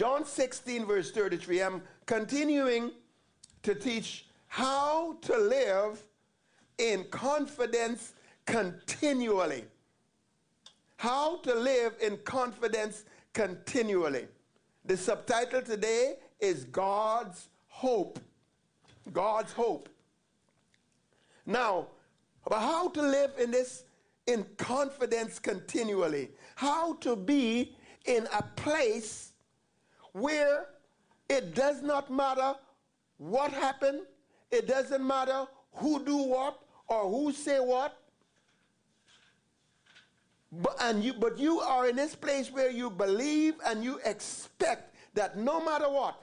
John 16, verse 33. I'm continuing to teach how to live in confidence continually. How to live in confidence continually. The subtitle today is God's Hope. God's Hope. Now, about how to live in this in confidence continually. How to be in a place where it does not matter what happened, it doesn't matter who do what or who say what. But, and you, but you are in this place where you believe and you expect that no matter what,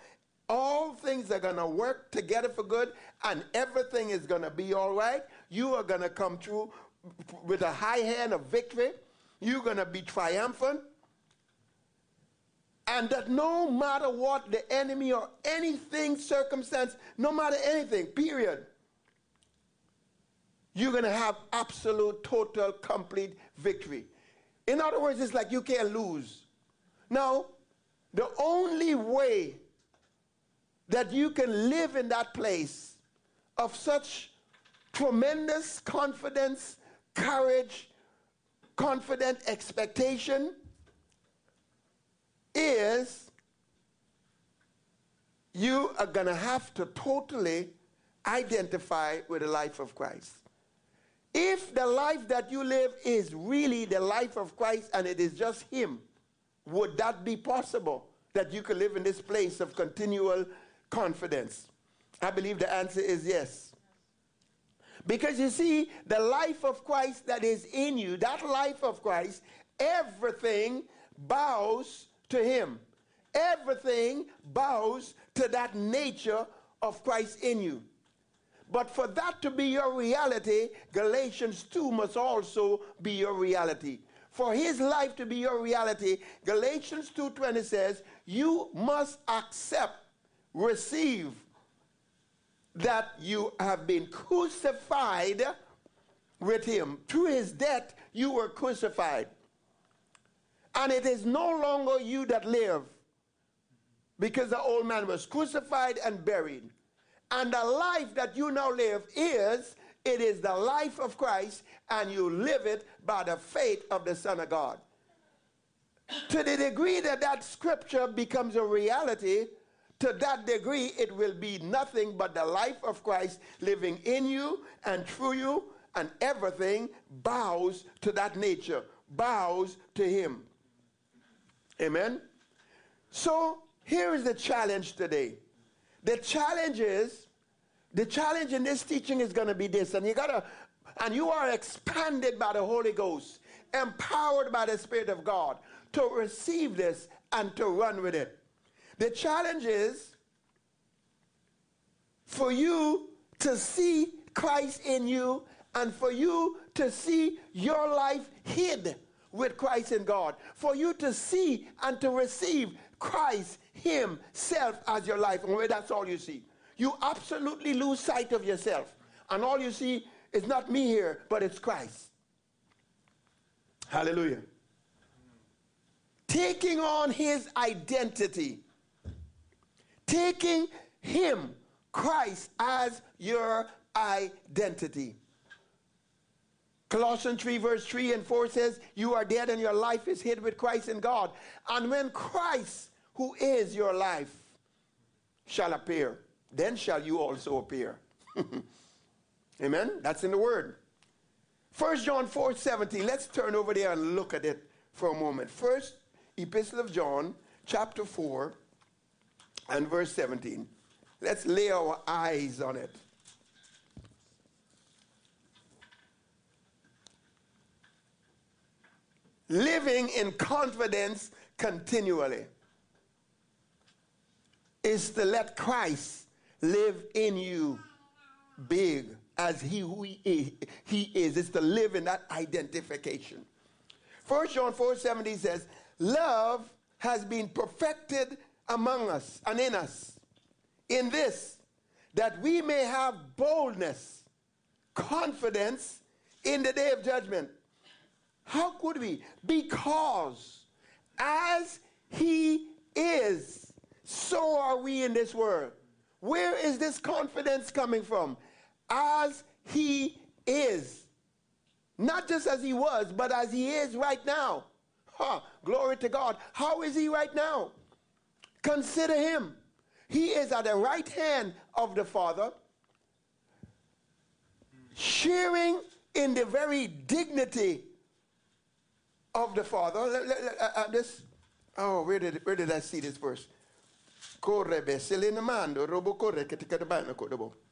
all things are going to work together for good and everything is going to be all right. You are going to come through with a high hand of victory. You're going to be triumphant. And that no matter what the enemy or anything, circumstance, no matter anything, period, you're going to have absolute, total, complete victory. In other words, it's like you can't lose. Now, the only way that you can live in that place of such tremendous confidence, courage, confident expectation is you are going to have to totally identify with the life of Christ. If the life that you live is really the life of Christ and it is just Him, would that be possible that you could live in this place of continual confidence? I believe the answer is yes. Because you see, the life of Christ that is in you, that life of Christ, everything bows to Him. Everything bows to that nature of Christ in you. But for that to be your reality, Galatians 2 must also be your reality. For his life to be your reality, Galatians 2:20 says, you must accept, receive that you have been crucified with him. Through his death, you were crucified. And it is no longer you that live, because the old man was crucified and buried. And the life that you now live is, it is the life of Christ, and you live it by the faith of the Son of God. To the degree that that scripture becomes a reality, to that degree it will be nothing but the life of Christ living in you and through you, and everything bows to that nature, bows to Him. Amen? So here is the challenge today. The challenge is, the challenge in this teaching is going to be this, and you got to, and you are expanded by the Holy Ghost, empowered by the Spirit of God to receive this and to run with it. The challenge is for you to see Christ in you and for you to see your life hid with Christ in God. For you to see and to receive Christ Himself as your life. And where that's all you see. You absolutely lose sight of yourself. And all you see is not me here, but it's Christ. Hallelujah. Taking on His identity. Taking Him, Christ, as your identity. Colossians 3, verse 3 and 4 says, You are dead and your life is hid with Christ in God. And when Christ, who is your life, shall appear, then shall you also appear. Amen? That's in the Word. 1 John 4 17. Let's turn over there and look at it for a moment. First Epistle of John, chapter 4, and verse 17. Let's lay our eyes on it. Living in confidence continually is to let Christ live in you big as he who he is. He is. It's to live in that identification. First John 4 70 says, Love has been perfected among us and in us in this, that we may have boldness, confidence in the day of judgment. How could we? Because as he is, so are we in this world. Where is this confidence coming from? As he is. Not just as he was, but as he is right now. Huh, glory to God. How is he right now? Consider him. He is at the right hand of the Father, sharing in the very dignity of the Father. Uh, uh, this, oh, where did, where did I see this verse? Che ti.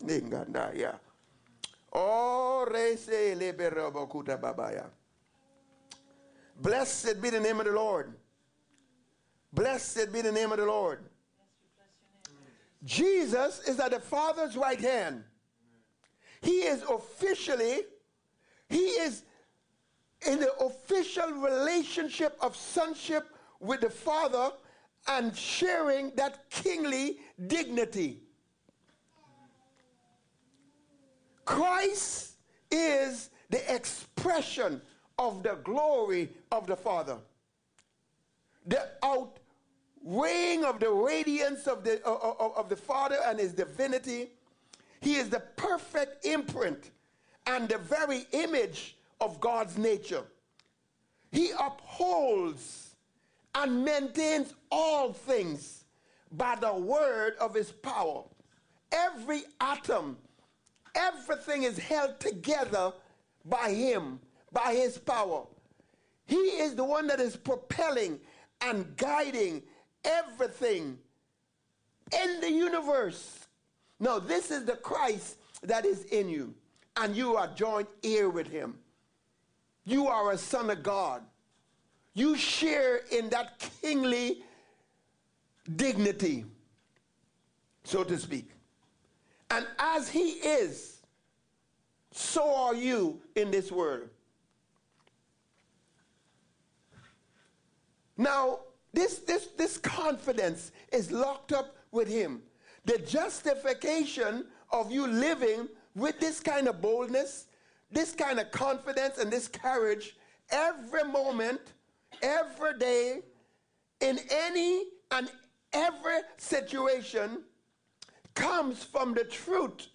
Ninganda babaya. Blessed be the name of the Lord. Blessed be the name of the Lord. Jesus is at the Father's right hand. He is officially, he is in the official relationship of sonship with the Father and sharing that kingly dignity. Christ is the expression of the glory of the Father. The outweighing of the radiance of the, of, of the Father and his divinity. He is the perfect imprint and the very image of God's nature. He upholds and maintains all things by the word of his power. Every atom, everything is held together by him, by his power. He is the one that is propelling and guiding everything in the universe. Now, this is the Christ that is in you, and you are joined here with him. You are a son of God. You share in that kingly dignity, so to speak. And as he is, so are you in this world. Now, this, this, this confidence is locked up with him. The justification of you living with this kind of boldness, this kind of confidence, and this courage every moment, every day, in any and every situation comes from the truth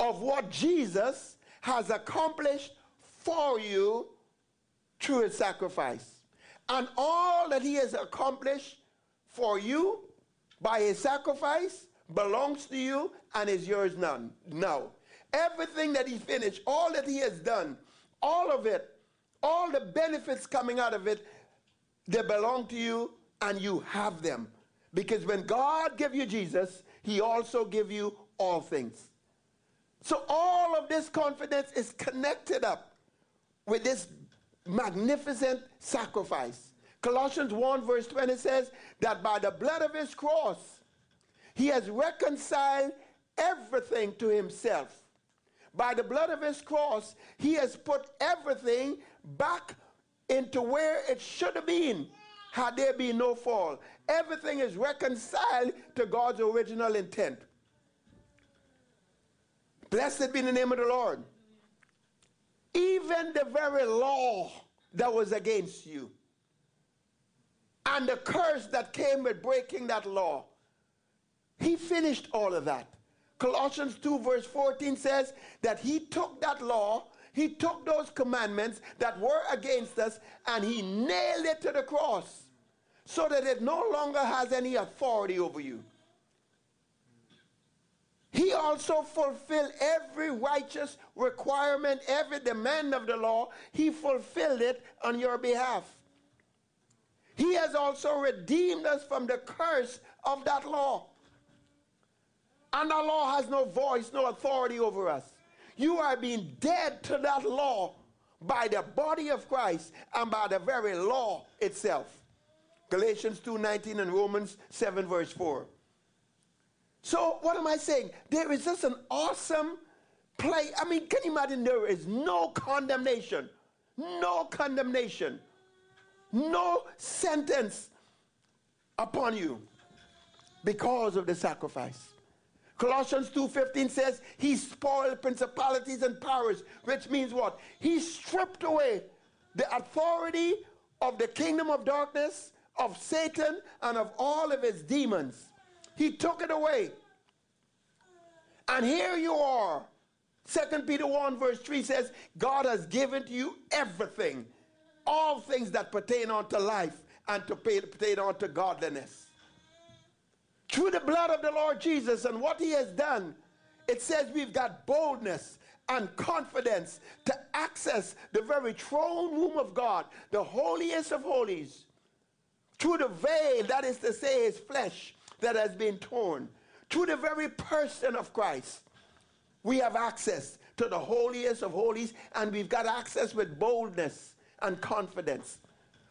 of what Jesus has accomplished for you through his sacrifice. And all that he has accomplished for you by his sacrifice belongs to you and is yours. Now, everything that he finished, all that he has done, all of it, all the benefits coming out of it, they belong to you and you have them. Because when God gave you Jesus, he also gave you all things. So all of this confidence is connected up with this magnificent sacrifice. Colossians 1 verse 20 says that by the blood of his cross, he has reconciled everything to himself. By the blood of his cross, he has put everything back into where it should have been had there been no fall. Everything is reconciled to God's original intent. Blessed be the name of the Lord. Even the very law that was against you and the curse that came with breaking that law, he finished all of that. Colossians 2, verse 14 says that he took that law, he took those commandments that were against us, and he nailed it to the cross so that it no longer has any authority over you. He also fulfilled every righteous requirement, every demand of the law. He fulfilled it on your behalf. He has also redeemed us from the curse of that law. And the law has no voice, no authority over us. You are being dead to that law by the body of Christ and by the very law itself. Galatians 2:19 and Romans 7 verse 4. So what am I saying? There is just an awesome play. I mean, can you imagine there is no condemnation, no condemnation, no sentence upon you because of the sacrifice. Colossians 2:15 says he spoiled principalities and powers, which means what? He stripped away the authority of the kingdom of darkness of Satan and of all of his demons. He took it away. And here you are. 2 Peter 1 verse 3 says, God has given to you everything, all things that pertain unto life and to pertain unto godliness. Through the blood of the Lord Jesus and what he has done, it says we've got boldness and confidence to access the very throne room of God, the holiest of holies, through the veil, that is to say, his flesh that has been torn, through the very person of Christ. We have access to the holiest of holies, and we've got access with boldness and confidence.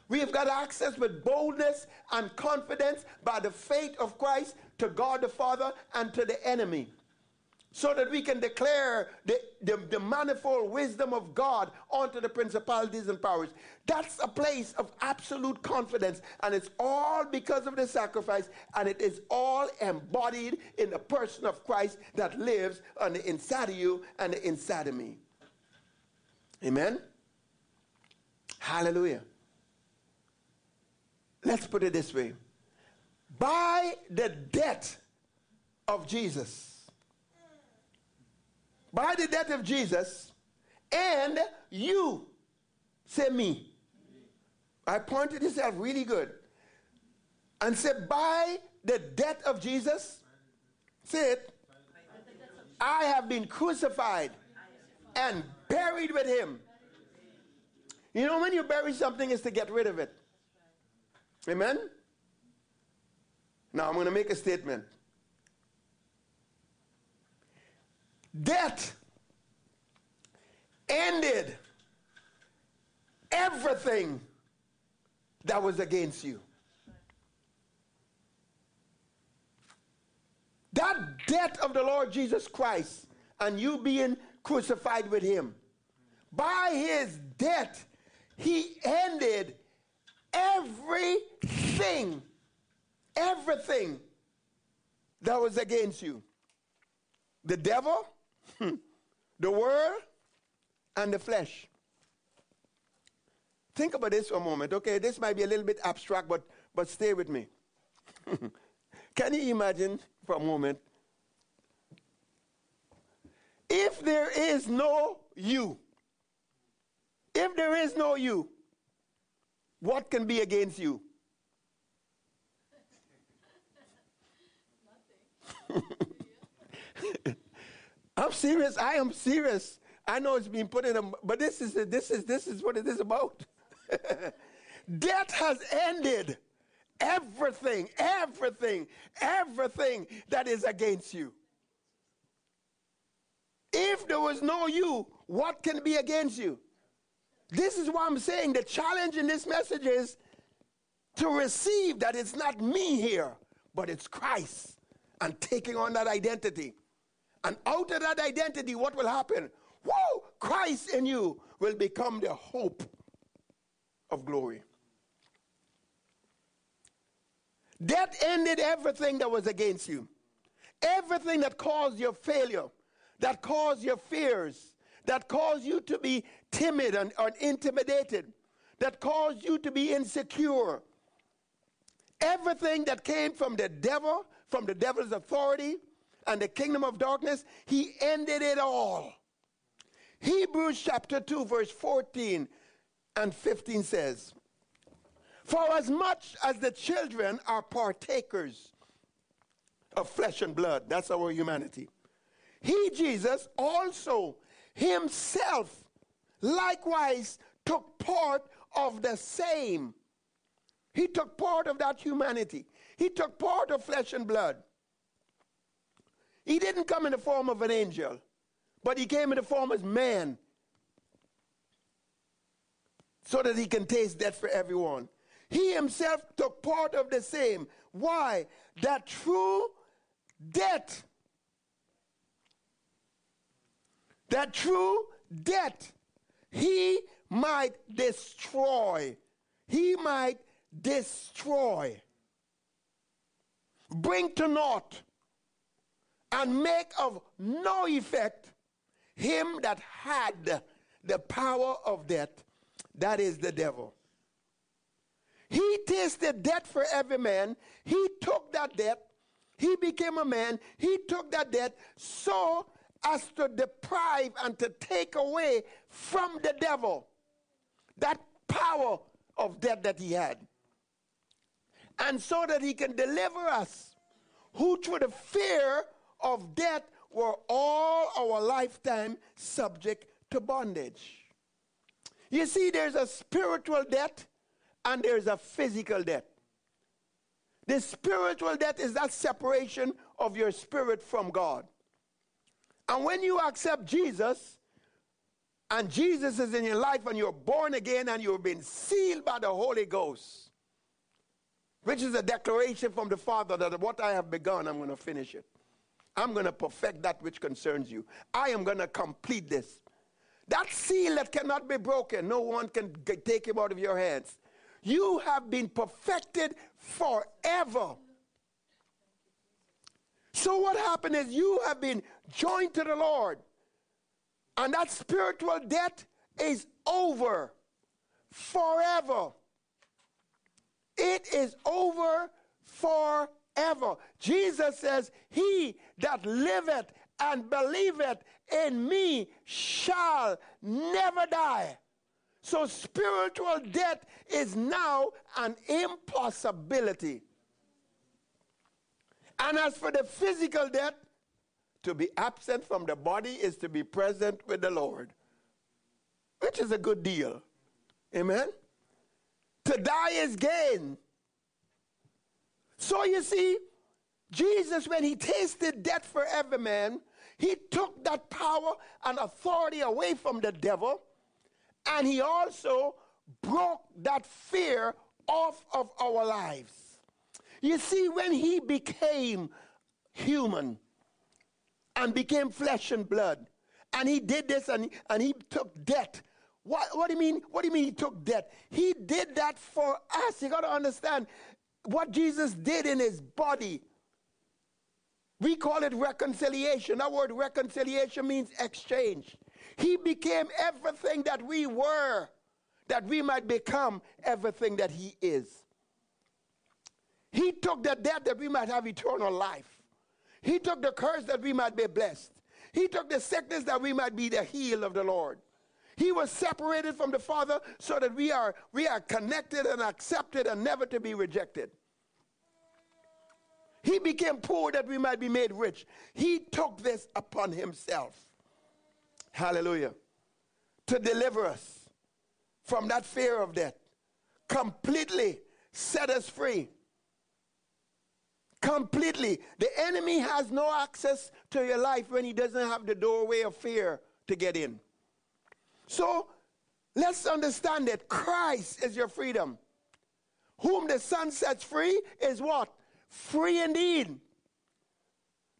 We have got access with boldness and confidence by the faith of Christ to God the Father and to the enemy so that we can declare the, the, the, manifold wisdom of God onto the principalities and powers. That's a place of absolute confidence, and it's all because of the sacrifice, and it is all embodied in the person of Christ that lives on the inside of you and the inside of me. Amen? Hallelujah. Let's put it this way by the death of Jesus by the death of Jesus, and you, say me. I pointed this out really good. And said, by the death of Jesus, say it, I have been crucified and buried with him. You know, when you bury something, is to get rid of it. Amen? Now, I'm going to make a statement. Death ended everything that was against you. That death of the Lord Jesus Christ and you being crucified with him, by his death, he ended everything, everything that was against you. The devil, the world, and the flesh. Think about this for a moment, okay? This might be a little bit abstract, but, but stay with me. Can you imagine for a moment? If there is no you, if there is no you, what can be against you? I'm serious. I am serious. I know it's been put in a, but this is this is this is what it is about. Death has ended everything, everything, everything that is against you. If there was no you, what can be against you? This is why I'm saying the challenge in this message is to receive that it's not me here, but it's Christ and taking on that identity. And out of that identity, what will happen? Whoa, Christ in you will become the hope of glory. Death ended everything that was against you. Everything that caused your failure, that caused your fears, that caused you to be timid and, and intimidated, that caused you to be insecure. Everything that came from the devil, from the devil's authority, and the kingdom of darkness, he ended it all. Hebrews chapter 2, verse 14 and 15 says, For as much as the children are partakers of flesh and blood, that's our humanity, he, Jesus, also himself likewise took part of the same. He took part of that humanity. He took part of flesh and blood. He didn't come in the form of an angel, but he came in the form as man so that he can taste death for everyone. He himself took part of the same. Why? That true death, that true death, he might destroy. He might destroy. Bring to naught and make of no effect him that had the power of death, that is the devil. He tasted death for every man. He took that death. He became a man. He took that death so as to deprive and to take away from the devil that power of death that he had. And so that he can deliver us, who through the fear of death were all our lifetime subject to bondage. You see, there's a spiritual death and there's a physical death. The spiritual death is that separation of your spirit from God. And when you accept Jesus, and Jesus is in your life, and you're born again, and you've been sealed by the Holy Ghost, which is a declaration from the Father that what I have begun, I'm going to finish it. I'm going to perfect that which concerns you. I am going to complete this. That seal that cannot be broken, no one can take him out of your hands. You have been perfected forever. So, what happened is you have been joined to the Lord, and that spiritual debt is over forever. It is over forever. Jesus says, He that liveth and believeth in me shall never die. So spiritual death is now an impossibility. And as for the physical death, to be absent from the body is to be present with the Lord, which is a good deal. Amen? To die is gain. So you see, Jesus, when he tasted death for every man, he took that power and authority away from the devil, and he also broke that fear off of our lives. You see, when he became human and became flesh and blood, and he did this and, and he took debt. What, what do you mean? What do you mean he took debt? He did that for us. You got to understand what Jesus did in his body we call it reconciliation. That word reconciliation means exchange. He became everything that we were, that we might become everything that He is. He took the death that we might have eternal life. He took the curse that we might be blessed. He took the sickness that we might be the healed of the Lord. He was separated from the Father so that we are, we are connected and accepted and never to be rejected. He became poor that we might be made rich. He took this upon himself. Hallelujah. To deliver us from that fear of death. Completely set us free. Completely. The enemy has no access to your life when he doesn't have the doorway of fear to get in. So let's understand that Christ is your freedom. Whom the Son sets free is what? free indeed.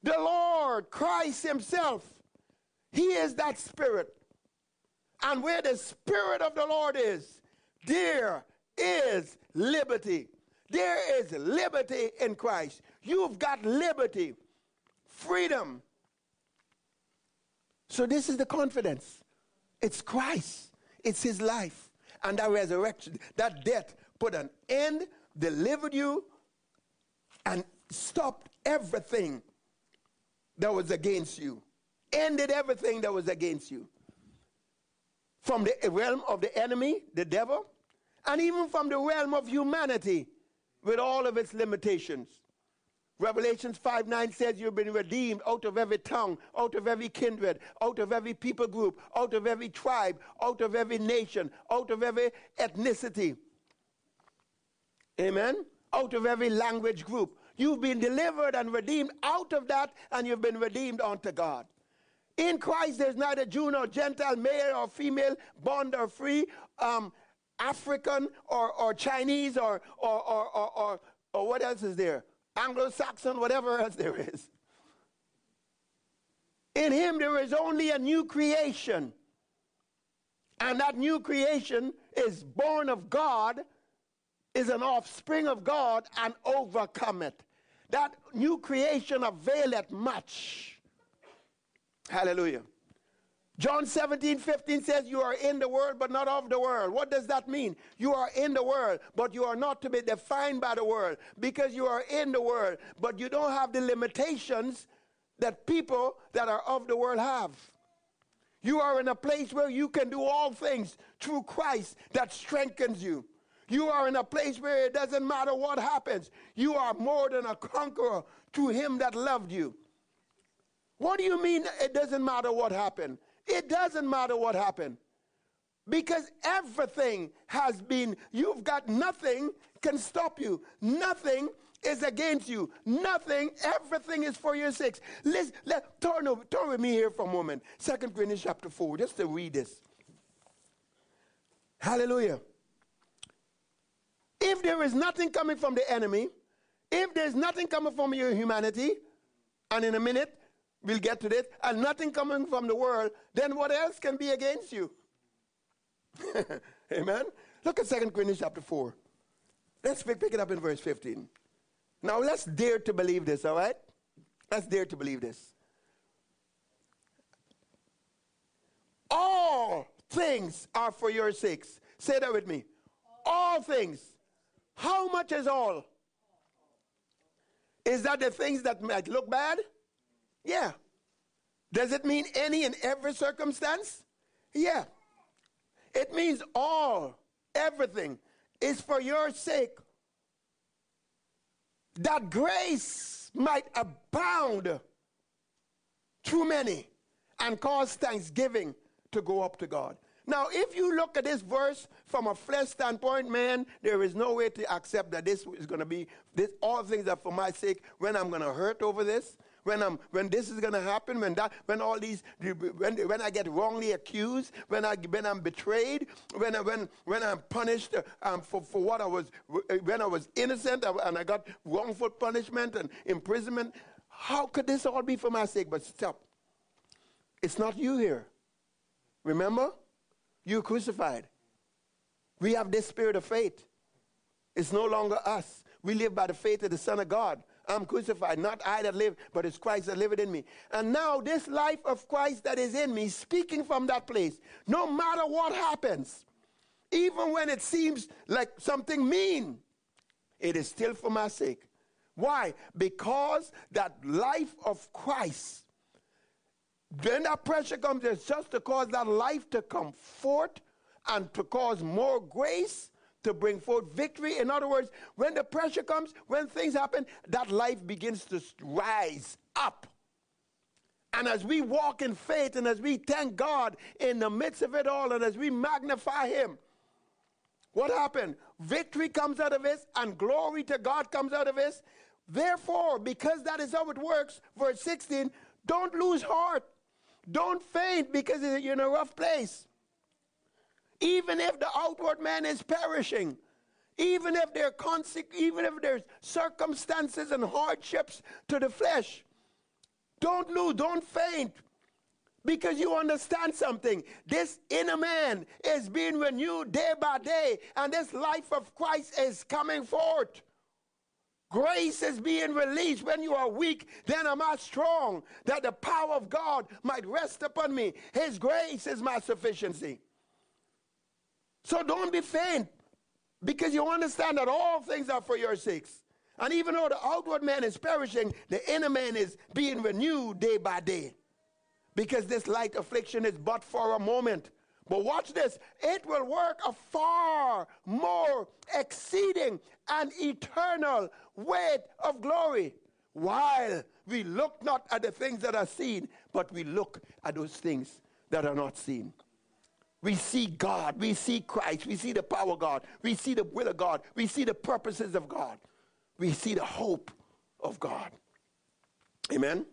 The Lord, Christ Himself, He is that Spirit. And where the Spirit of the Lord is, there is liberty. There is liberty in Christ. You've got liberty, freedom. So, this is the confidence. It's Christ, it's His life. And that resurrection, that death put an end, delivered you and stopped everything that was against you, ended everything that was against you. From the realm of the enemy, the devil, and even from the realm of humanity with all of its limitations. Revelations 5 9 says you've been redeemed out of every tongue, out of every kindred, out of every people group, out of every tribe, out of every nation, out of every ethnicity. Amen? out of every language group. You've been delivered and redeemed out of that, and you've been redeemed unto God. In Christ, there's neither Jew nor Gentile, male or female, bond or free, um, African or, or Chinese or, or, or, or, or, or what else is there? Anglo Saxon, whatever else there is. In Him, there is only a new creation. And that new creation is born of God is an offspring of God and overcometh. That new creation new creation availeth much. Hallelujah. John 17, 15 says, You are in the world, but not of the world. What does that mean? You are in the world, but you are not to be defined by the world because you are in the world, but you don't have the limitations that people that are of the world have. You are in a place where you can do all things through Christ that strengthens you. You are in a place where it doesn't matter what happens. You are more than a conqueror to him that loved you. What do you mean it doesn't matter what happened? It doesn't matter what happened. Because everything has been, you've got nothing can stop you. Nothing is against you. Nothing, everything is for your sakes. Let's let, turn, over, turn with me here for a moment. Second Corinthians chapter 4, just to read this. Hallelujah. If there is nothing coming from the enemy, if there's nothing coming from your humanity, and in a minute we'll get to this, and nothing coming from the world, then what else can be against you? Amen? Look at 2 Corinthians chapter 4. Let's pick, pick it up in verse 15. Now let's dare to believe this, all right? Let's dare to believe this. All things are for your sakes. Say that with me. All things. How much is all? Is that the things that might look bad? Yeah. Does it mean any and every circumstance? Yeah. It means all, everything is for your sake. That grace might abound to many and cause thanksgiving to go up to God. Now, if you look at this verse from a flesh standpoint, man, there is no way to accept that this is going to be this. All things are for my sake. When I'm going to hurt over this, when I'm when this is to happen, when that, when all these, when, when I get wrongly accused, when I when I'm betrayed, when I, when when I'm punished um, for for what I was when I was innocent and I got wrongful punishment and imprisonment. How could this all be for my sake? But stop. It's not you here. Remember? You crucified. We have this spirit of faith. It's no longer us. We live by the faith of the Son of God. I'm crucified, not I that live, but it's Christ that liveth in me. And now this life of Christ that is in me, speaking from that place, no matter what happens, even when it seems like something mean, it is still for my sake. Why? Because that life of Christ when that pressure comes, it's just to cause that life to come forth and to cause more grace to bring forth victory. In other words, when the pressure comes, when things happen, that life begins to rise up. And as we walk in faith and as we thank God in the midst of it all and as we magnify Him, what happened? Victory comes out of this and glory to God comes out of this. Therefore, because that is how it works, verse 16, don't lose heart. Don't faint because you're in a rough place. Even if the outward man is perishing, even if there conse- even if there's circumstances and hardships to the flesh, don't lose, don't faint. Because you understand something. This inner man is being renewed day by day, and this life of Christ is coming forth. Grace is being released. When you are weak, then am I strong, that the power of God might rest upon me. His grace is my sufficiency. So don't be faint, because you understand that all things are for your sakes. And even though the outward man is perishing, the inner man is being renewed day by day. Because this light affliction is but for a moment. But watch this. It will work a far more exceeding and eternal weight of glory. While we look not at the things that are seen, but we look at those things that are not seen. We see God, we see Christ, we see the power of God, we see the will of God, we see the purposes of God, we see the hope of God. Amen.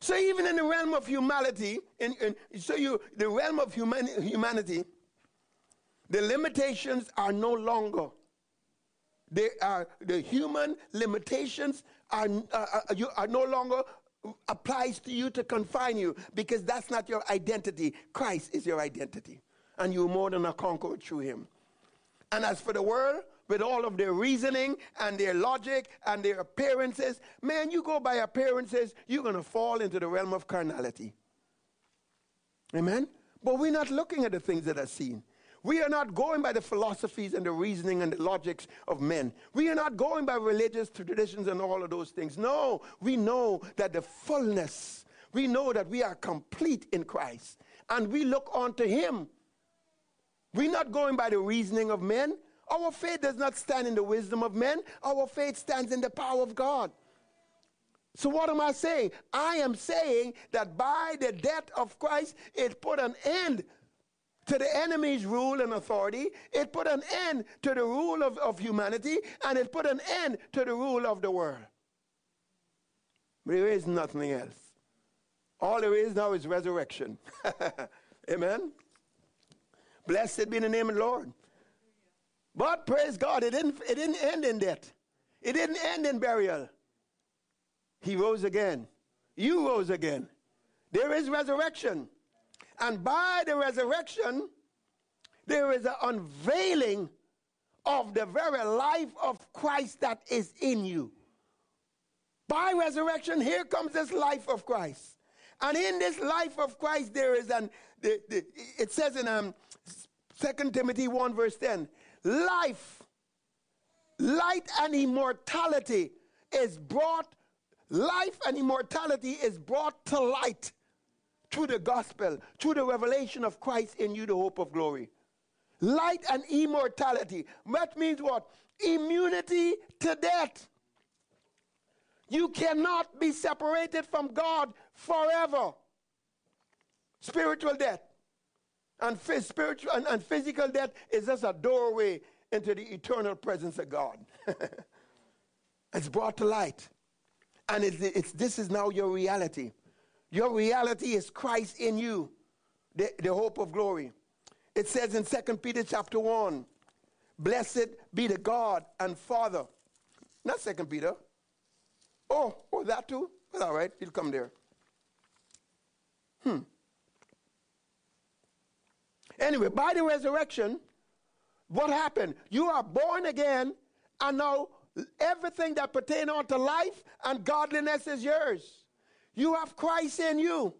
So even in the realm of humanity, in, in, so you the realm of human, humanity, the limitations are no longer. They are the human limitations are, are, are no longer applies to you to confine you because that's not your identity. Christ is your identity, and you're more than a conqueror through Him. And as for the world, with all of their reasoning and their logic and their appearances. Man, you go by appearances, you're going to fall into the realm of carnality. Amen? But we're not looking at the things that are seen. We are not going by the philosophies and the reasoning and the logics of men. We are not going by religious traditions and all of those things. No, we know that the fullness, we know that we are complete in Christ. And we look unto Him. We're not going by the reasoning of men. Our faith does not stand in the wisdom of men, our faith stands in the power of God. So, what am I saying? I am saying that by the death of Christ, it put an end to the enemy's rule and authority. It put an end to the rule of, of humanity, and it put an end to the rule of the world. But there is nothing else. All there is now is resurrection. Amen. Blessed be the name of the Lord. But praise God, it didn't, it didn't end in death. It didn't end in burial. He rose again. You rose again. There is resurrection. And by the resurrection, there is an unveiling of the very life of Christ that is in you. By resurrection, here comes this life of Christ. And in this life of Christ, there is an, the, the, it says in um, 2 Timothy 1, verse 10, life, light, and immortality is brought, life and immortality is brought to light through the gospel, through the revelation of Christ in you, the hope of glory. Light and immortality. That means what? Immunity to death. You cannot be separated from God forever. Spiritual death and spiritual and, and physical death is just a doorway into the eternal presence of God. it's brought to light. And it's, it's, this is now your reality. Your reality is Christ in you, the, the hope of glory. It says in 2 Peter chapter 1, Blessed be the God and Father. Not 2 Peter. Oh, oh, that too? Well, all right, you'll come there. Hmm. Anyway, by the resurrection, what happened? You are born again, and now everything that pertains unto life and godliness is yours. You have Christ in you.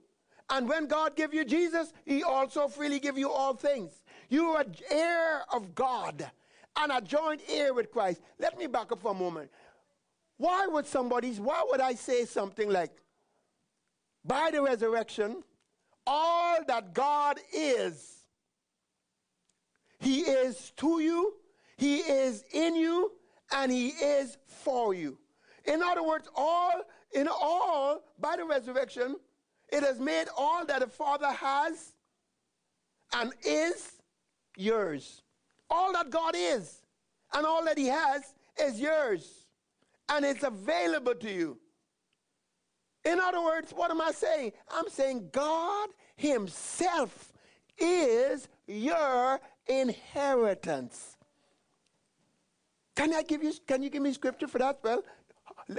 And when God give you Jesus, he also freely give you all things. You are heir of God and a joint heir with Christ. Let me back up for a moment. Why would somebody, why would I say something like, by the resurrection, all that God is, he is to you, he is in you, and he is for you. In other words, all in all, by the resurrection, it has made all that the Father has and is yours. All that God is and all that He has is yours. And it's available to you. In other words, what am I saying? I'm saying God Himself is your inheritance. Can I give you can you give me scripture for that? Well,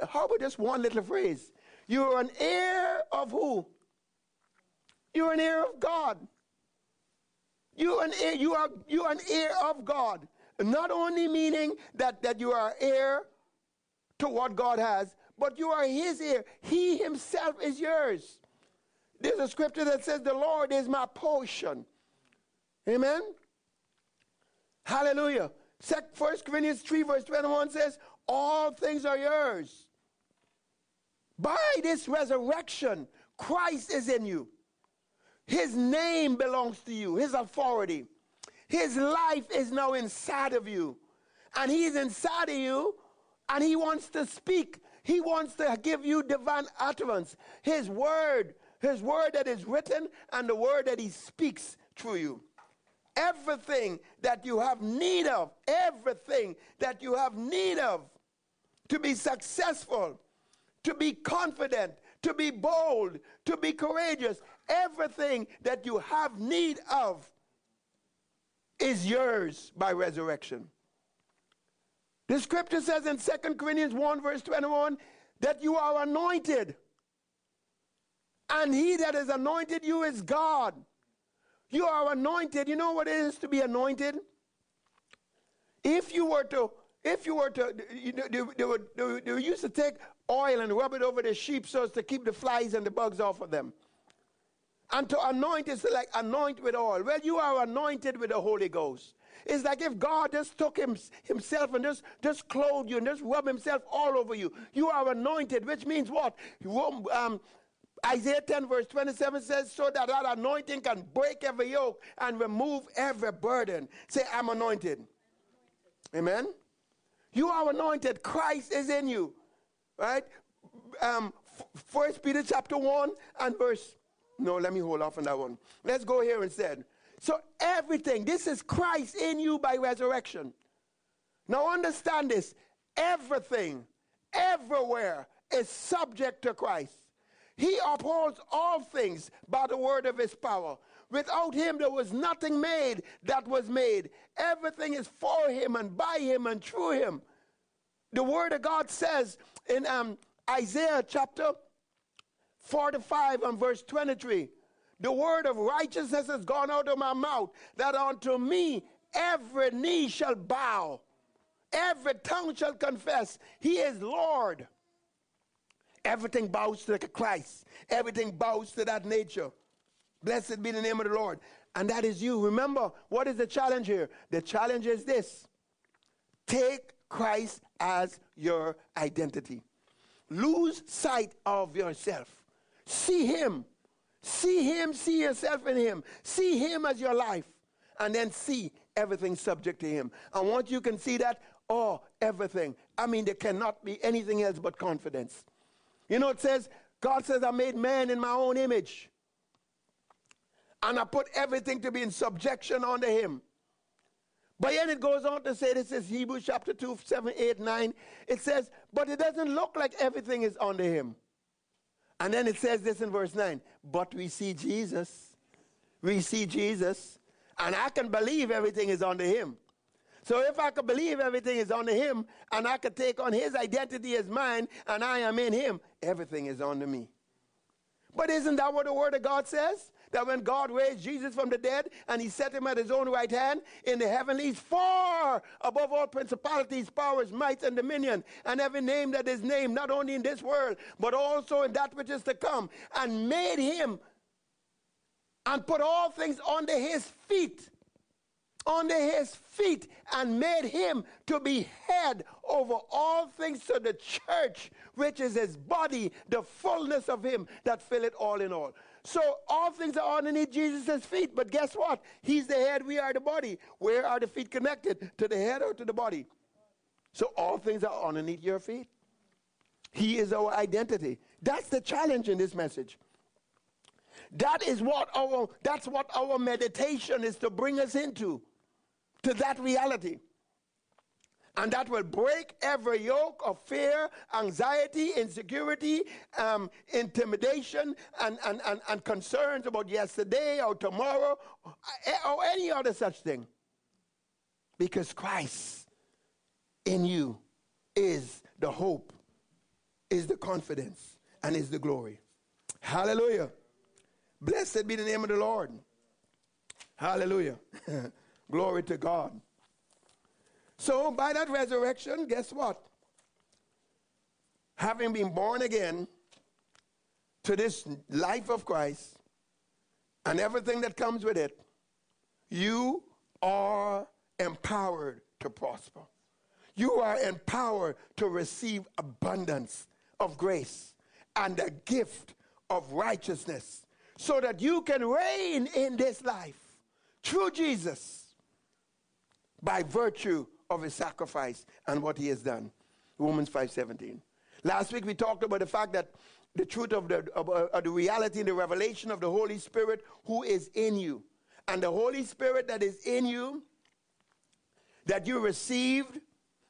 how about just one little phrase? You're an heir of who? You're an heir of God. You're an heir, you are you are an heir of God. Not only meaning that, that you are heir to what God has, but you are his heir. He himself is yours. There's a scripture that says, The Lord is my portion. Amen. Hallelujah. 1 Corinthians 3, verse 21 says, all things are yours. By this resurrection, Christ is in you. His name belongs to you, His authority. His life is now inside of you. And He's inside of you, and He wants to speak. He wants to give you divine utterance. His word, His word that is written, and the word that He speaks through you. Everything that you have need of, everything that you have need of to be successful, to be confident, to be bold, to be courageous. Everything that you have need of is yours by resurrection. The scripture says in 2 Corinthians 1, verse 21, that you are anointed. And he that is anointed you is God. You are anointed. You know what it is to be anointed? If you were to if you were to, you know, they, they, would, they, they used to take oil and rub it over the sheep so as to keep the flies and the bugs off of them. And to anoint is like anoint with oil. Well, you are anointed with the Holy Ghost. It's like if God just took him, himself and just, just clothed you and just rubbed himself all over you. You are anointed, which means what? Um, Isaiah 10 verse 27 says, so that that anointing can break every yoke and remove every burden. Say, I'm anointed. Amen. You are anointed. Christ is in you. Right? Um, First Peter chapter 1 and verse. No, let me hold off on that one. Let's go here instead. So everything, this is Christ in you by resurrection. Now understand this. Everything, everywhere is subject to Christ. He upholds all things by the word of his power. Without him, there was nothing made that was made. Everything is for him and by him and through him. The word of God says in um, Isaiah chapter 45 and verse 23 the word of righteousness has gone out of my mouth, that unto me every knee shall bow, every tongue shall confess, He is Lord. Everything bows to Christ. Everything bows to that nature. Blessed be the name of the Lord. And that is you. Remember, what is the challenge here? The challenge is this take Christ as your identity. Lose sight of yourself. See Him. See Him, see yourself in Him. See Him as your life. And then see everything subject to Him. And once you can see that, oh, everything. I mean, there cannot be anything else but confidence. You know, it says, God says, I made man in my own image. And I put everything to be in subjection under him. But then it goes on to say, this is Hebrews chapter 2, 7, 8, 9. It says, but it doesn't look like everything is under him. And then it says this in verse 9, but we see Jesus. We see Jesus. And I can believe everything is under him. So if I could believe everything is under him and I could take on his identity as mine and I am in him, everything is under me. But isn't that what the word of God says? That when God raised Jesus from the dead and he set him at his own right hand in the heavenlies, far above all principalities, powers, might, and dominion, and every name that is named, not only in this world, but also in that which is to come, and made him and put all things under his feet under his feet and made him to be head over all things to the church, which is his body, the fullness of him that fill it all in all. So all things are underneath Jesus' feet. But guess what? He's the head, we are the body. Where are the feet connected? To the head or to the body? So all things are underneath your feet. He is our identity. That's the challenge in this message. That is what our that's what our meditation is to bring us into to that reality. And that will break every yoke of fear, anxiety, insecurity, um, intimidation, and, and, and, and concerns about yesterday or tomorrow or any other such thing. Because Christ in you is the hope, is the confidence, and is the glory. Hallelujah. Blessed be the name of the Lord. Hallelujah. Glory to God. So, by that resurrection, guess what? Having been born again to this life of Christ and everything that comes with it, you are empowered to prosper. You are empowered to receive abundance of grace and the gift of righteousness so that you can reign in this life through Jesus by virtue of his sacrifice and what he has done. Romans 5:17. Last week we talked about the fact that the truth of the, of, uh, of the reality and the revelation of the Holy Spirit who is in you. And the Holy Spirit that is in you, that you received,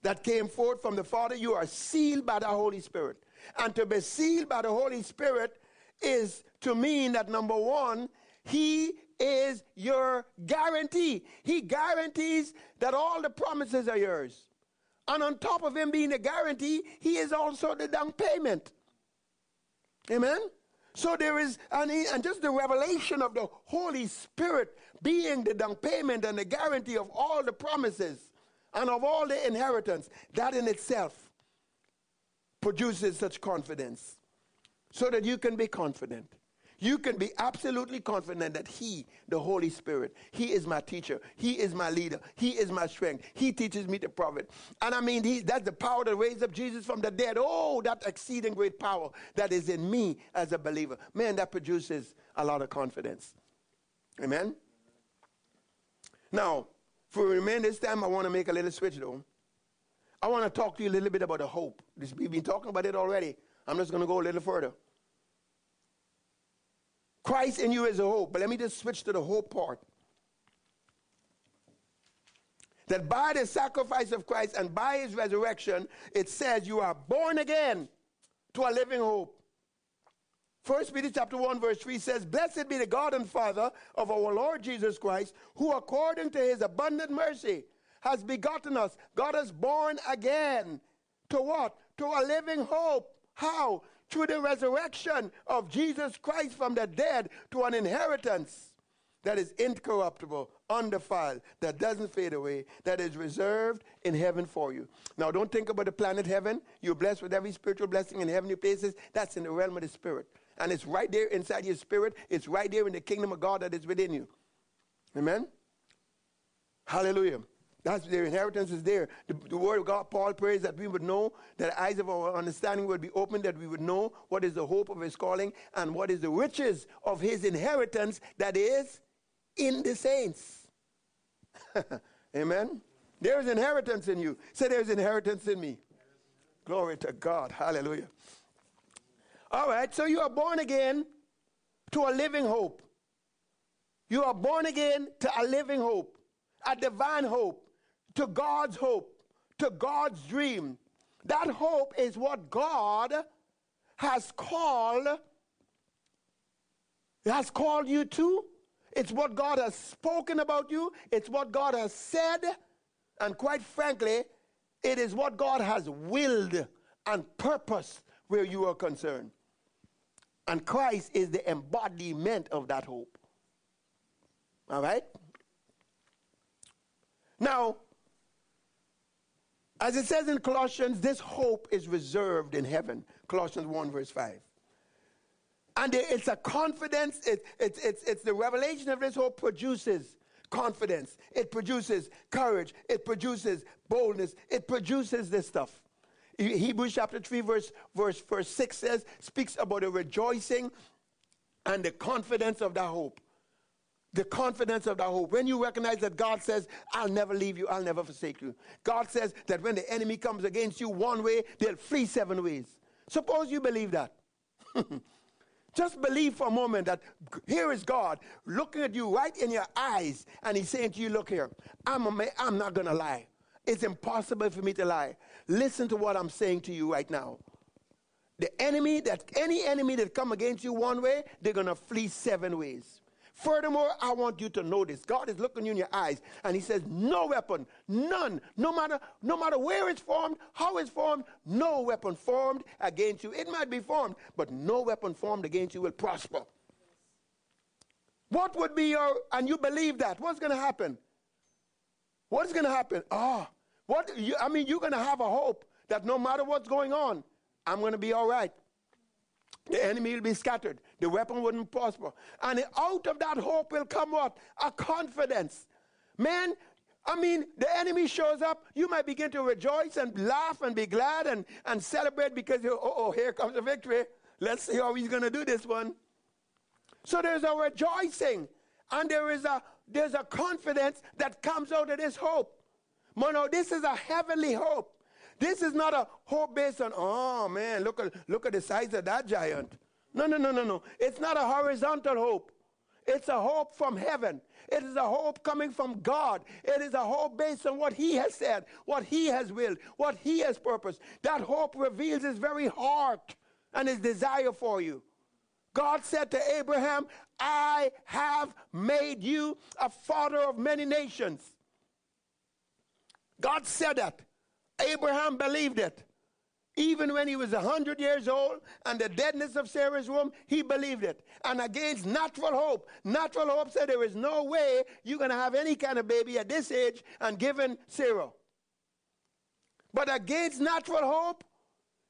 that came forth from the Father, you are sealed by the Holy Spirit. And to be sealed by the Holy Spirit is to mean that number one, He is your guarantee. He guarantees that all the promises are yours. And on top of him being a guarantee, he is also the down payment. Amen? So there is, and, just the revelation of the Holy Spirit being the down payment and the guarantee of all the promises and of all the inheritance, that in itself produces such confidence so that you can be confident. You can be absolutely confident that He, the Holy Spirit, He is my teacher. He is my leader. He is my strength. He teaches me to profit. And I mean, he, that's the power that raised up Jesus from the dead. Oh, that exceeding great power that is in me as a believer. Man, that produces a lot of confidence. Amen? Now, for remain this time, I want to make a little switch though. I want to talk to you a little bit about the hope. we've been talking about it already. I'm just going to go a little further. Christ in you is a hope. But let me just switch to the hope part. That by the sacrifice of Christ and by his resurrection, it says you are born again to a living hope. First Peter chapter 1, verse 3 says, Blessed be the God and Father of our Lord Jesus Christ, who according to his abundant mercy has begotten us. God has born again. To what? To a living hope. How? Through the resurrection of Jesus Christ from the dead to an inheritance that is incorruptible, undefiled, that doesn't fade away, that is reserved in heaven for you. Now, don't think about the planet heaven. You're blessed with every spiritual blessing in heavenly places. That's in the realm of the spirit. And it's right there inside your spirit. It's right there in the kingdom of God that is within you. Amen? Hallelujah. That's their inheritance is there. The, the, word of God, Paul prays that we would know, that the eyes of our understanding would be opened, that we would know what is the hope of his calling and what is the riches of his inheritance that is in the saints. Amen. There is inheritance in you. Say there's inheritance in me. Glory to God. Hallelujah. All right, so you are born again to a living hope. You are born again to a living hope, a divine hope to God's hope, to God's dream. That hope is what God has called has called you to. It's what God has spoken about you. It's what God has said. And quite frankly, it is what God has willed and purposed where you are concerned. And Christ is the embodiment of that hope. All right? Now, as it says in Colossians, this hope is reserved in heaven. Colossians 1, verse 5. And it's a confidence, it, it, it's, it's the revelation of this hope produces confidence, it produces courage, it produces boldness, it produces this stuff. Hebrews chapter 3, verse, verse, verse 6 says, speaks about the rejoicing and the confidence of that hope the confidence of that hope. When you recognize that God says, I'll never leave you, I'll never forsake you. God says that when the enemy comes against you one way, they'll flee seven ways. Suppose you believe that. Just believe for a moment that here is God looking at you right in your eyes, and He's saying to you, Look here, I'm, a man, I'm not going to lie. It's impossible for me to lie. Listen to what I'm saying to you right now. The enemy, that any enemy that come against you one way, they're to flee seven ways. Furthermore, I want you to know this. God is looking you in your eyes and he says, no weapon, none, no matter, no matter where it's formed, how it's formed, no weapon formed against you. It might be formed, but no weapon formed against you will prosper. What would be your, and you believe that, what's going to happen? What's going to happen? Ah, oh, what, you, I mean, you're going to have a hope that no matter what's going on, I'm going to be all right. The enemy will be scattered. The weapon wouldn't prosper. And out of that hope will come what? A confidence. Man, I mean, the enemy shows up, you might begin to rejoice and laugh and be glad and, and celebrate because, uh, oh, oh, here comes the victory. Let's see how he's going to do this one. So there's a rejoicing and there is a, there's a confidence that comes out of this hope. Mono, this is a heavenly hope. This is not a hope based on, oh man, look at, look at the size of that giant. No, no, no, no, no. It's not a horizontal hope. It's a hope from heaven. It is a hope coming from God. It is a hope based on what He has said, what He has willed, what He has purposed. That hope reveals His very heart and His desire for you. God said to Abraham, I have made you a father of many nations. God said that. Abraham believed it. Even when he was 100 years old and the deadness of Sarah's womb, he believed it. And against natural hope, natural hope said there is no way you're going to have any kind of baby at this age and given Sarah. But against natural hope,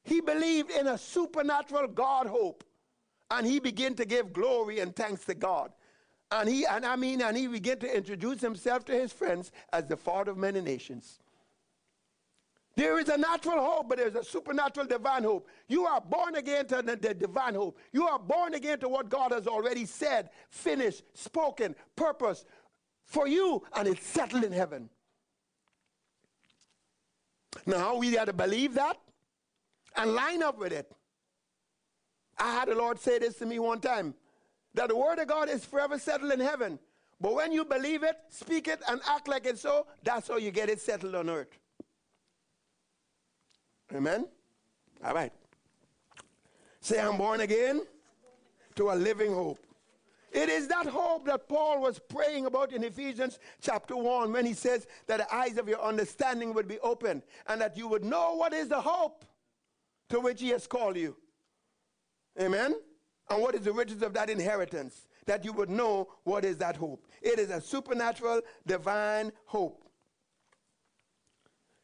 he believed in a supernatural God hope. and he began to give glory and thanks to God. And he, and I mean, and he began to introduce himself to his friends as the father of many nations. There is a natural hope, but there's a supernatural divine hope. You are born again to the, the, divine hope. You are born again to what God has already said, finished, spoken, purpose for you, and it's settled in heaven. Now we got to believe that and line up with it. I had the Lord say this to me one time that the word of God is forever settled in heaven. But when you believe it, speak it, and act like it's so, that's how you get it settled on earth. Amen? All right. Say, I'm born again to a living hope. It is that hope that Paul was praying about in Ephesians chapter 1 when he says that the eyes of your understanding would be opened and that you would know what is the hope to which he has called you. Amen? And what is the riches of that inheritance? That you would know what is that hope. It is a supernatural, divine hope.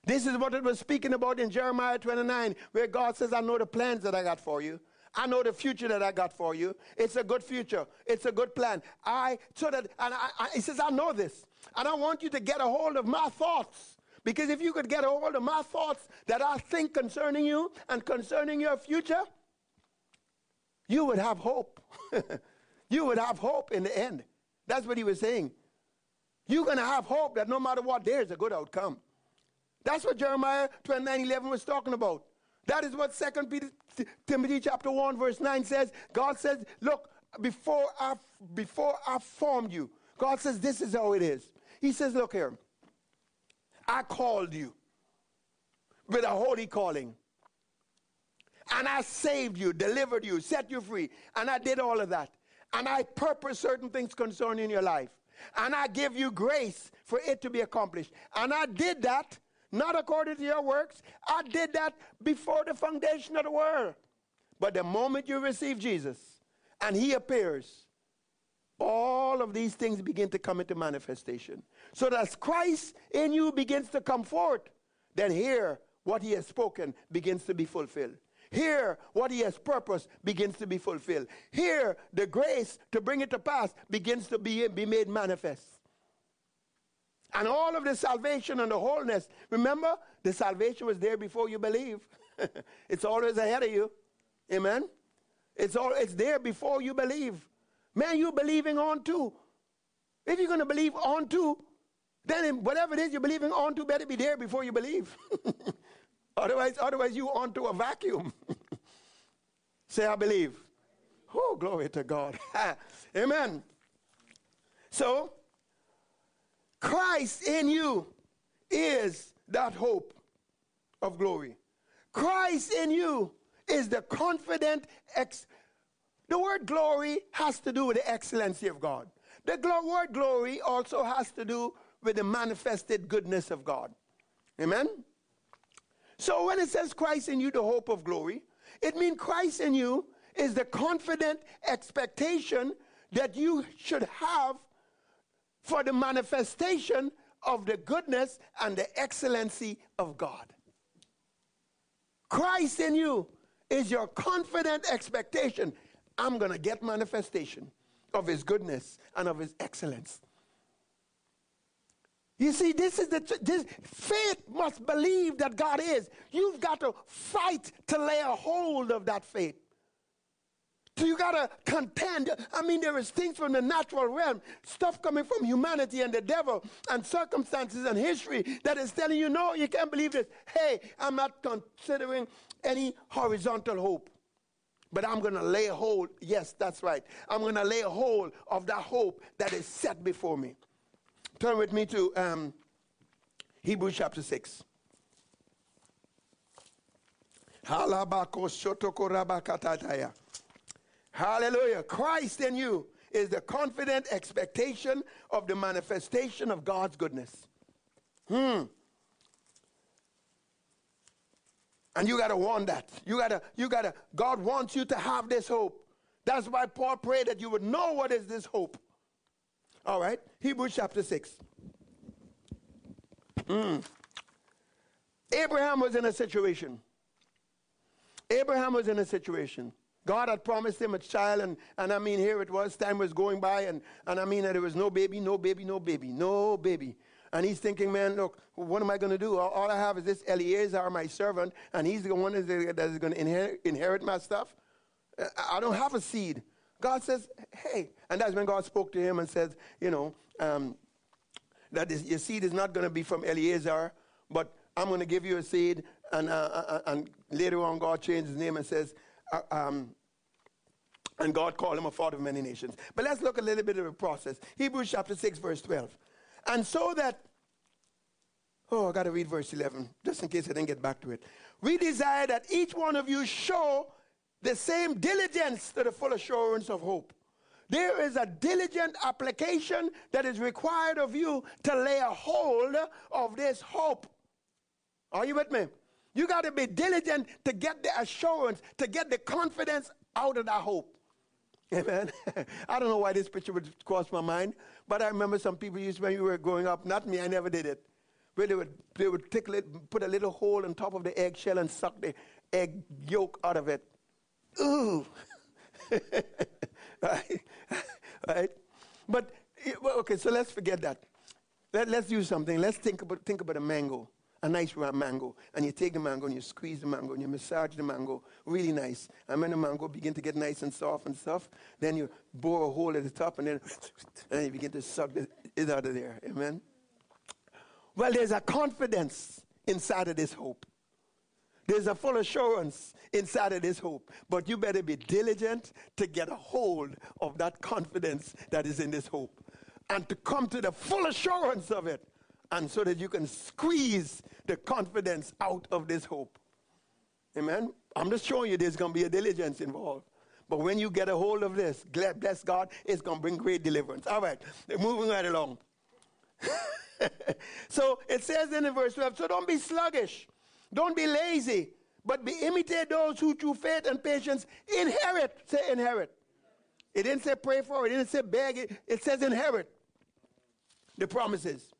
This is what it was speaking about in Jeremiah 29, where God says, I know the plans that I got for you. I know the future that I got for you. It's a good future. It's a good plan. I so that and I, I, he says, I know this. And I want you to get a hold of my thoughts. Because if you could get a hold of my thoughts that I think concerning you and concerning your future, you would have hope. you would have hope in the end. That's what he was saying. You're going to have hope that no matter what, there's a good outcome. That's what Jeremiah 29 11 was talking about. That is what Second Peter, Timothy chapter 1, verse 9 says. God says, Look, before I, before I formed you, God says, This is how it is. He says, Look here, I called you with a holy calling. And I saved you, delivered you, set you free. And I did all of that. And I purpose certain things concerning your life. And I give you grace for it to be accomplished. And I did that not according to your works. I did that before the foundation of the world. But the moment you receive Jesus and he appears, all of these things begin to come into manifestation. So that as Christ in you begins to come forth, then here what he has spoken begins to be fulfilled. Here, what he has purposed begins to be fulfilled. Here, the grace to bring it to pass begins to be, be made manifest. And all of the salvation and the wholeness, remember, the salvation was there before you believe. it's always ahead of you. Amen? It's, all, it's there before you believe. Man, you're believing on to. If you're going to believe on to, then whatever it is you're believing on to better be there before you believe. otherwise, otherwise you onto a vacuum. Say, I believe. Oh, glory to God. Amen. So, Christ in you is that hope of glory. Christ in you is the confident ex. The word glory has to do with the excellency of God. The glo- word glory also has to do with the manifested goodness of God. Amen? So when it says Christ in you, the hope of glory, it means Christ in you is the confident expectation that you should have for the manifestation of the goodness and the excellency of God. Christ in you is your confident expectation. I'm going to get manifestation of his goodness and of his excellence. You see, this is the this faith must believe that God is. You've got to fight to lay a hold of that faith. So you gotta contend. I mean, there is things from the natural realm, stuff coming from humanity and the devil, and circumstances and history that is telling you, no, you can't believe this. Hey, I'm not considering any horizontal hope. But I'm gonna lay hold, yes, that's right. I'm gonna lay hold of that hope that is set before me. Turn with me to um, Hebrews chapter 6. Hallelujah. Christ in you is the confident expectation of the manifestation of God's goodness. Hmm. And you got to want that. You got to, you got to, God wants you to have this hope. That's why Paul prayed that you would know what is this hope. All right. Hebrews chapter 6. Hmm. Abraham was in a situation. Abraham was in a situation God had promised him a child, and, and I mean, here it was, time was going by, and, and I mean, that there was no baby, no baby, no baby, no baby. And he's thinking, man, look, what am I going to do? All, all, I have is this Eliezer, my servant, and he's the one that is going to inherit, inherit my stuff. I don't have a seed. God says, hey. And that's when God spoke to him and said, you know, um, your seed is not going to be from Eliezer, but I'm going to give you a seed. And, uh, uh, uh, and later on, God changed his name and says, uh, um, and God called him a father of many nations. But let's look a little bit of the process. Hebrews chapter 6, verse 12. And so that, oh, I got to read verse 11, just in case I didn't get back to it. We desire that each one of you show the same diligence to the full assurance of hope. There is a diligent application that is required of you to lay a hold of this hope. Are you with me? You got to be diligent to get the assurance, to get the confidence out of that hope. Amen. I don't know why this picture would cross my mind, but I remember some people used when we were growing up. Not me, I never did it. Where they would, they would take, put a little hole on top of the eggshell and suck the egg yolk out of it. Ooh. right? right? But, eh, okay, so let's forget that. Let, let's do something. Let's think about, think about a mango a nice ripe mango, and you take the mango and you squeeze the mango and you massage the mango really nice. And when the mango begin to get nice and soft and stuff, then you bore a hole at the top and then, and you begin to suck it out of there. Amen. Well, there's a confidence inside of this hope. There's a full assurance inside of this hope. But you better be diligent to get a hold of that confidence that is in this hope and to come to the full assurance of it and so that you can squeeze the confidence out of this hope. Amen. I'm just showing you there's going to be a diligence involved. But when you get a hold of this, bless God, it's going to bring great deliverance. All right, moving right along. so it says in verse 12, so don't be sluggish, don't be lazy, but be imitate those who through faith and patience inherit. Say inherit. It didn't say pray for, it didn't say beg, it, it says inherit the promises.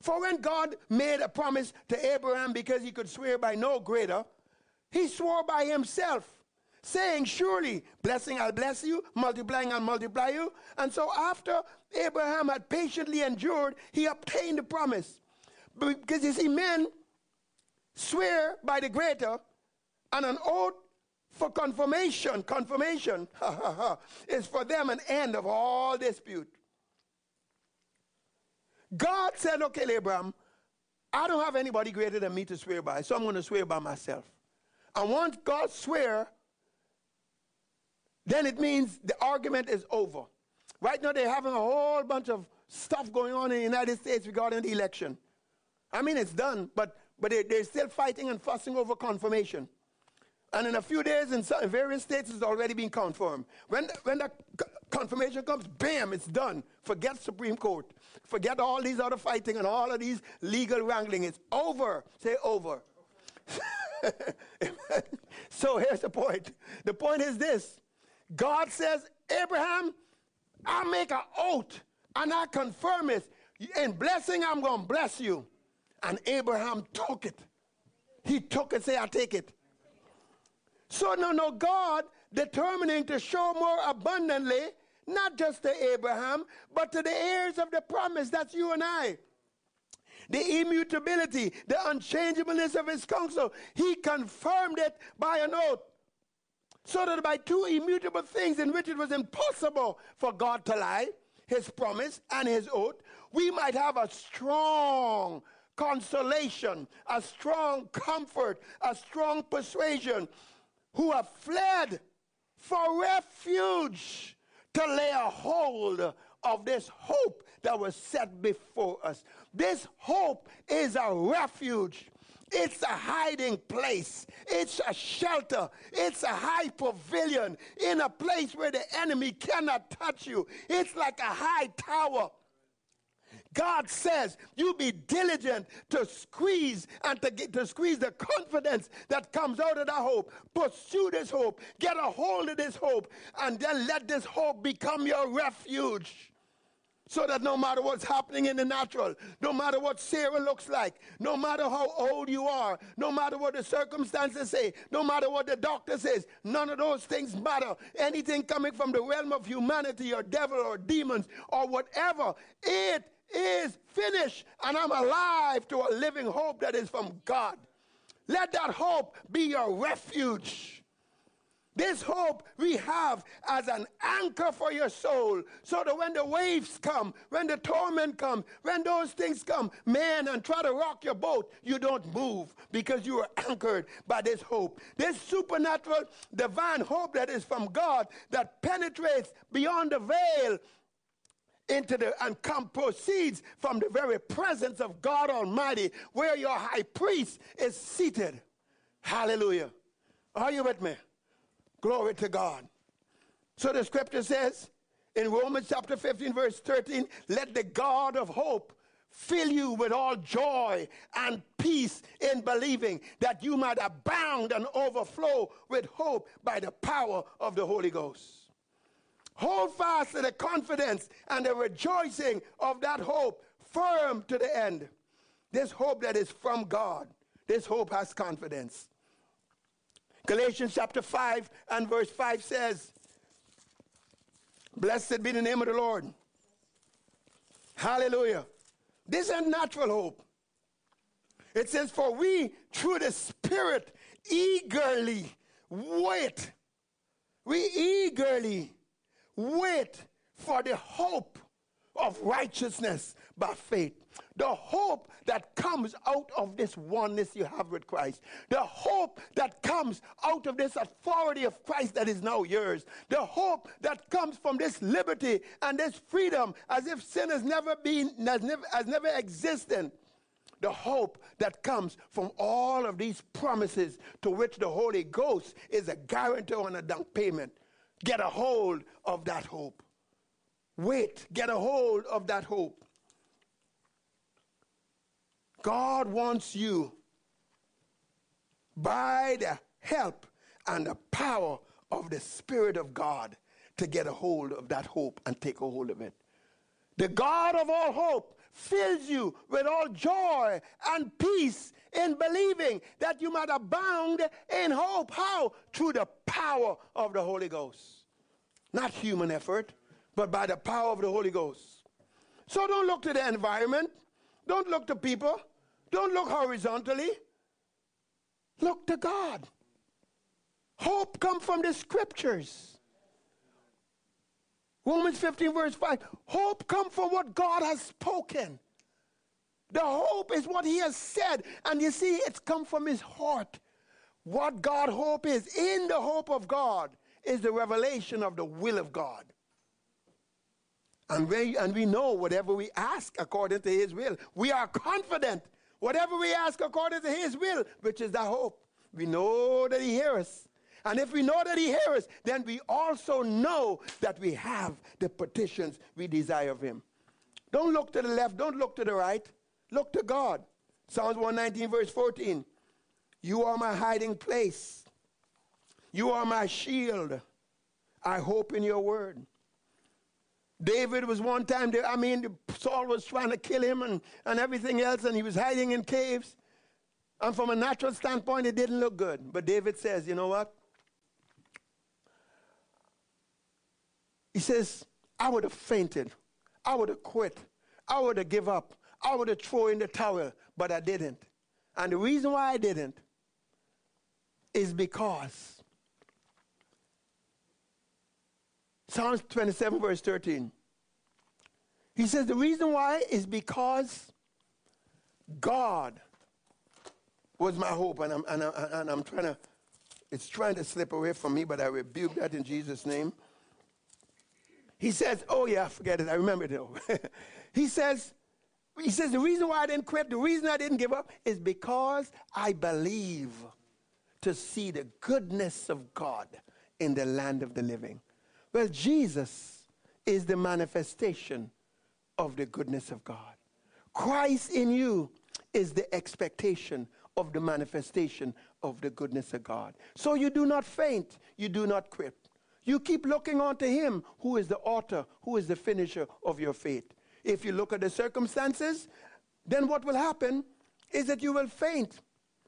For when God made a promise to Abraham because he could swear by no greater, he swore by himself, saying, Surely, blessing I'll bless you, multiplying I'll multiply you. And so after Abraham had patiently endured, he obtained the promise. Because you see, men swear by the greater, and an oath for confirmation, confirmation, is for them an end of all dispute. God said, okay, Abraham, I don't have anybody greater than me to swear by, so I'm going to swear by myself. And once God swear, then it means the argument is over. Right now, they're having a whole bunch of stuff going on in the United States regarding the election. I mean, it's done, but, but they, they're still fighting and fussing over confirmation. And in a few days, in, some, various states, it's already been confirmed. When, when the confirmation comes, bam, it's done. Forget Supreme Court. Forget all these other fighting and all of these legal wrangling. It's over. Say over. so here's the point. The point is this God says, Abraham, I make an oath and I confirm it. In blessing, I'm going to bless you. And Abraham took it. He took it, say, I take it. So, no, no, God determining to show more abundantly, not just to Abraham, but to the heirs of the promise. That's you and I. The immutability, the unchangeableness of his counsel. He confirmed it by an oath. So that by two immutable things in which it was impossible for God to lie, his promise and his oath, we might have a strong consolation, a strong comfort, a strong persuasion who have fled for refuge to lay a hold of this hope that was set before us. This hope is a refuge. It's a hiding place. It's a shelter. It's a high pavilion in a place where the enemy cannot touch you. It's like a high tower God says you be diligent to squeeze and to get to squeeze the confidence that comes out of that hope. Pursue this hope, get a hold of this hope, and then let this hope become your refuge. So that no matter what's happening in the natural, no matter what Sarah looks like, no matter how old you are, no matter what the circumstances say, no matter what the doctor says, none of those things matter. Anything coming from the realm of humanity or devil or demons or whatever, it is finished. And I'm alive to a living hope that is from God. Let that hope be your refuge. This hope we have as an anchor for your soul, so that when the waves come, when the torment comes, when those things come, man, and try to rock your boat, you don't move because you are anchored by this hope. This supernatural, divine hope that is from God that penetrates beyond the veil into the and come proceeds from the very presence of God Almighty, where your high priest is seated. Hallelujah. Are you with me? Glory to God. So the scripture says in Romans chapter 15, verse 13, let the God of hope fill you with all joy and peace in believing that you might abound and overflow with hope by the power of the Holy Ghost. Hold fast to the confidence and the rejoicing of that hope firm to the end. This hope that is from God, this hope has confidence. Galatians chapter 5 and verse 5 says, Blessed be the name of the Lord. Hallelujah. This is a natural hope. It says, For we through the Spirit eagerly wait. We eagerly wait for the hope of righteousness by faith. The hope that comes out of this oneness you have with Christ. The hope that comes out of this authority of Christ that is now yours. The hope that comes from this liberty and this freedom as if sin has never been, has never, has never existed. The hope that comes from all of these promises to which the Holy Ghost is a guarantor and a down payment. Get a hold of that hope. Wait, get a hold of that hope. God wants you by the help and the power of the Spirit of God to get a hold of that hope and take a hold of it. The God of all hope fills you with all joy and peace in believing that you might abound in hope. How? Through the power of the Holy Ghost. Not human effort, but by the power of the Holy Ghost. So don't look to the environment. Don't look to people. Don't look horizontally. Look to God. Hope come from the scriptures. Romans 15 verse 5. Hope come from what God has spoken. The hope is what he has said. And you see, it's come from his heart. What God hope is, in the hope of God, is the revelation of the will of God. And we, and we know whatever we ask according to his will. We are confident Whatever we ask according to his will, which is the hope, we know that he hears us. And if we know that he hears us, then we also know that we have the petitions we desire of him. Don't look to the left, don't look to the right. Look to God. Psalms 119, verse 14. You are my hiding place. You are my shield. I hope in your word. David was one time, I mean, Saul was trying to kill him and, and everything else, and he was hiding in caves. And from a natural standpoint, it didn't look good. But David says, you know what? He says, I would have fainted. I would have quit. I would have give up. I would have thrown in the towel, but I didn't. And the reason why I didn't is because Psalms 27, verse 13. He says, The reason why is because God was my hope. And I'm, and, I'm, and I'm trying to, it's trying to slip away from me, but I rebuke that in Jesus' name. He says, Oh, yeah, forget it. I remember it. he says, he says, the reason why I didn't quit, the reason I didn't give up is because I believe to see the goodness of God in the land of the living. Well, Jesus is the manifestation of the goodness of God. Christ in you is the expectation of the manifestation of the goodness of God. So you do not faint, you do not quit. You keep looking unto him who is the author, who is the finisher of your faith. If you look at the circumstances, then what will happen is that you will faint.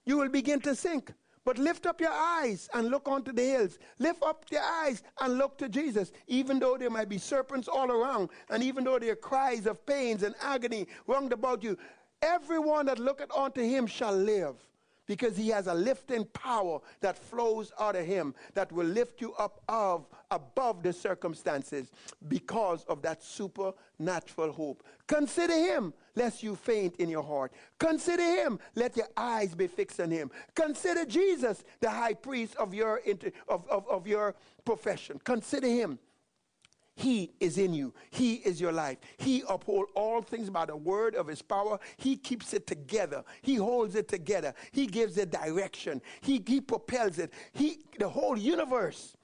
You will begin to sink. But lift up your eyes and look onto the hills. Lift up your eyes and look to Jesus. Even though there might be serpents all around, and even though there are cries of pains and agony round about you, everyone that looketh unto him shall live because he has a lifting power that flows out of him that will lift you up of, above the circumstances because of that supernatural hope. Consider him, lest you faint in your heart. Consider him, let your eyes be fixed on him. Consider Jesus, the high priest of your, of, of, of your profession. Consider him. He is in you. He is your life. He upholds all things by the word of his power. He keeps it together. He holds it together. He gives it direction. He, he propels it. He, the whole universe,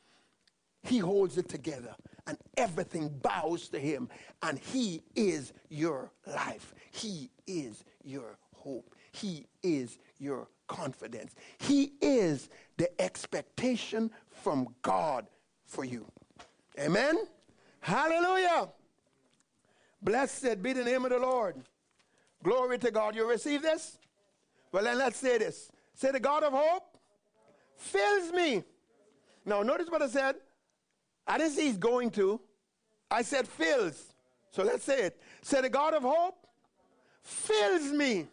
he holds it together. And everything bows to him. And he is your life. He is your hope. He is your confidence. He is the expectation from God for you. Amen? Hallelujah. Blessed be the name of the Lord. Glory to God. You receive this? Well, then let's say this. Say, the God of hope fills me. Now, notice what I said. I didn't say he's going to. I said fills. So let's say it. Say, the God of hope fills me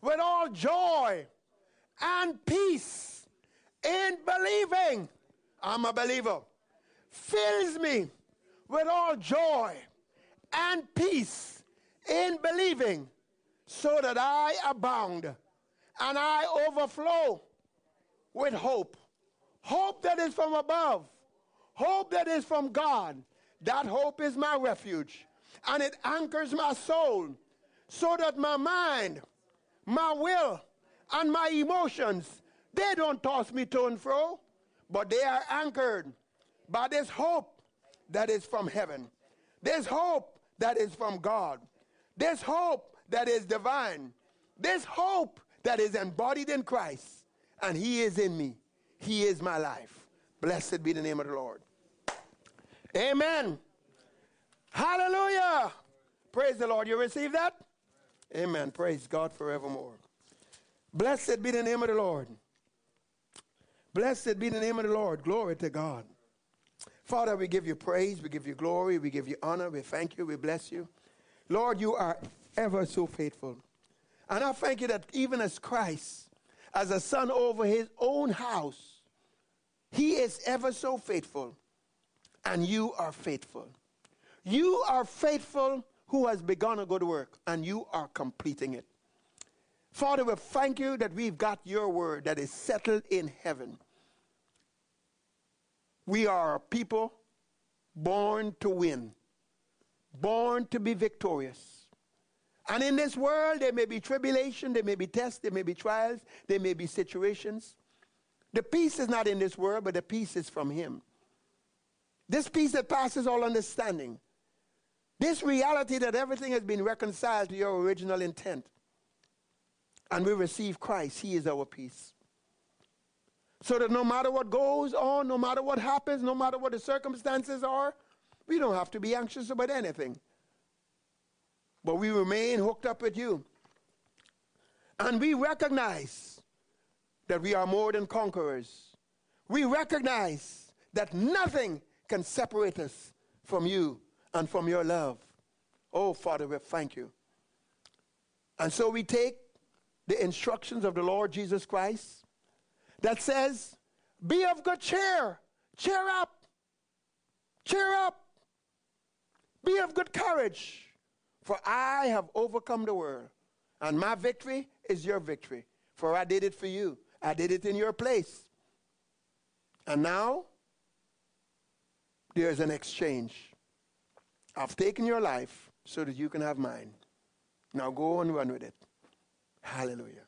with all joy and peace in believing. I'm a believer. Fills me with all joy and peace in believing, so that I abound and I overflow with hope. Hope that is from above, hope that is from God. That hope is my refuge, and it anchors my soul so that my mind, my will, and my emotions, they don't toss me to and fro, but they are anchored by this hope that is from heaven. There's hope that is from God. There's hope that is divine. There's hope that is embodied in Christ, and He is in me. He is my life. Blessed be the name of the Lord. Amen. Hallelujah. Praise the Lord. You receive that? Amen. Praise God forevermore. Blessed be the name of the Lord. Blessed be the name of the Lord. Glory to God. Father, we give you praise, we give you glory, we give you honor, we thank you, we bless you. Lord, you are ever so faithful. And I thank you that even as Christ, as a son over his own house, he is ever so faithful, and you are faithful. You are faithful who has begun a good work, and you are completing it. Father, we thank you that we've got your word that is settled in heaven. We are a people born to win, born to be victorious. And in this world, there may be tribulation, there may be tests, there may be trials, there may be situations. The peace is not in this world, but the peace is from Him. This peace that passes all understanding. This reality that everything has been reconciled to your original intent. And we receive Christ, He is our peace. So that no matter what goes on, no matter what happens, no matter what the circumstances are, we don't have to be anxious about anything. But we remain hooked up with you. And we recognize that we are more than conquerors. We recognize that nothing can separate us from you and from your love. Oh, Father, we thank you. And so we take the instructions of the Lord Jesus Christ that says, Be of good cheer, cheer up, cheer up, be of good courage, for I have overcome the world, and my victory is your victory. For I did it for you, I did it in your place. And now, there's an exchange. I've taken your life so that you can have mine. Now go and run with it. Hallelujah.